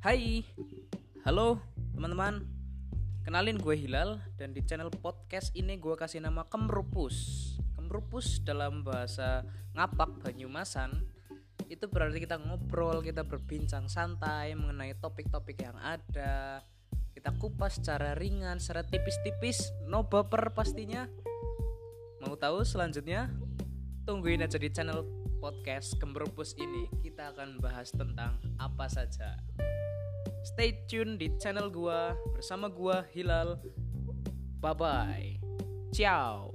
Hai, halo teman-teman. Kenalin gue Hilal dan di channel podcast ini gue kasih nama Kemrupus. Kemrupus dalam bahasa ngapak Banyumasan Itu berarti kita ngobrol, kita berbincang santai mengenai topik-topik yang ada. Kita kupas secara ringan, secara tipis-tipis, no baper pastinya. Mau tahu selanjutnya? Tungguin aja di channel podcast Kemrupus ini. Kita akan bahas tentang apa saja Stay tune di channel gua bersama gua Hilal. Bye bye. Ciao.